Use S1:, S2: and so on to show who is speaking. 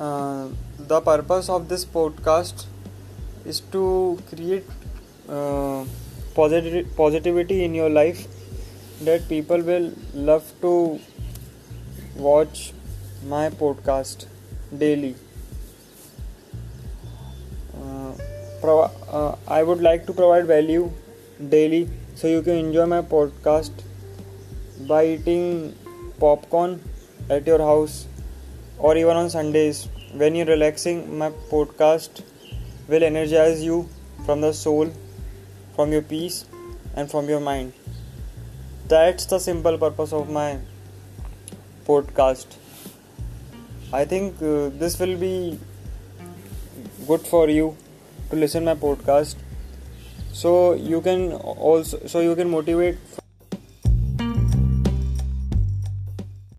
S1: uh, the purpose of this podcast is to create uh, positiv- positivity in your life that people will love to watch my podcast daily. Uh, uh, i would like to provide value daily so you can enjoy my podcast by eating popcorn at your house or even on sundays when you're relaxing my podcast will energize you from the soul from your peace and from your mind. That's the simple purpose of my podcast. I think uh, this will be good for you to listen my podcast. So you can also so you can motivate